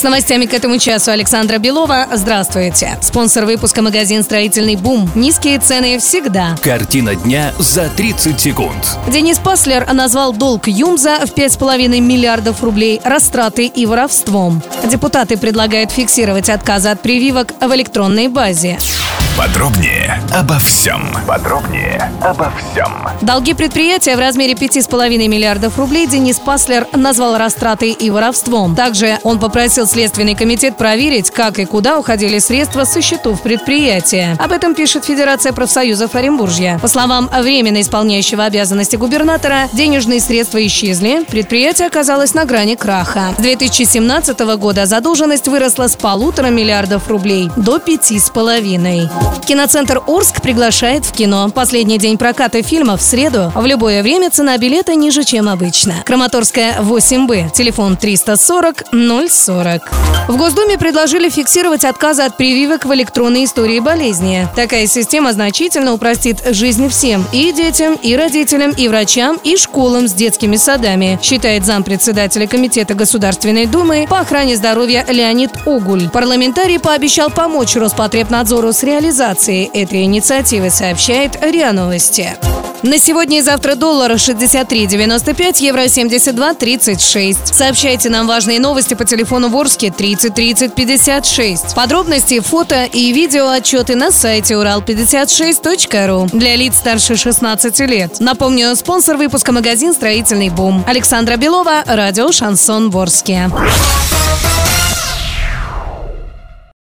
С новостями к этому часу Александра Белова. Здравствуйте. Спонсор выпуска магазин «Строительный бум». Низкие цены всегда. Картина дня за 30 секунд. Денис Паслер назвал долг Юмза в 5,5 миллиардов рублей растратой и воровством. Депутаты предлагают фиксировать отказы от прививок в электронной базе. Подробнее обо всем. Подробнее обо всем. Долги предприятия в размере 5,5 миллиардов рублей Денис Паслер назвал растратой и воровством. Также он попросил Следственный комитет проверить, как и куда уходили средства со счетов предприятия. Об этом пишет Федерация профсоюзов Оренбуржья. По словам временно исполняющего обязанности губернатора, денежные средства исчезли, предприятие оказалось на грани краха. С 2017 года задолженность выросла с полутора миллиардов рублей до пяти с половиной. Киноцентр Орск приглашает в кино. Последний день проката фильмов в среду. В любое время цена билета ниже, чем обычно. Краматорская 8Б. Телефон 340 040. В Госдуме предложили фиксировать отказы от прививок в электронной истории болезни. Такая система значительно упростит жизнь всем. И детям, и родителям, и врачам, и школам с детскими садами, считает зампредседателя Комитета Государственной Думы по охране здоровья Леонид Огуль. Парламентарий пообещал помочь Роспотребнадзору с реализацией этой инициативы, сообщает РИА Новости. На сегодня и завтра доллар 63.95, евро 72.36. Сообщайте нам важные новости по телефону Ворске 30 30 56. Подробности, фото и видео отчеты на сайте урал56.ру для лиц старше 16 лет. Напомню, спонсор выпуска магазин «Строительный бум». Александра Белова, радио «Шансон Ворске».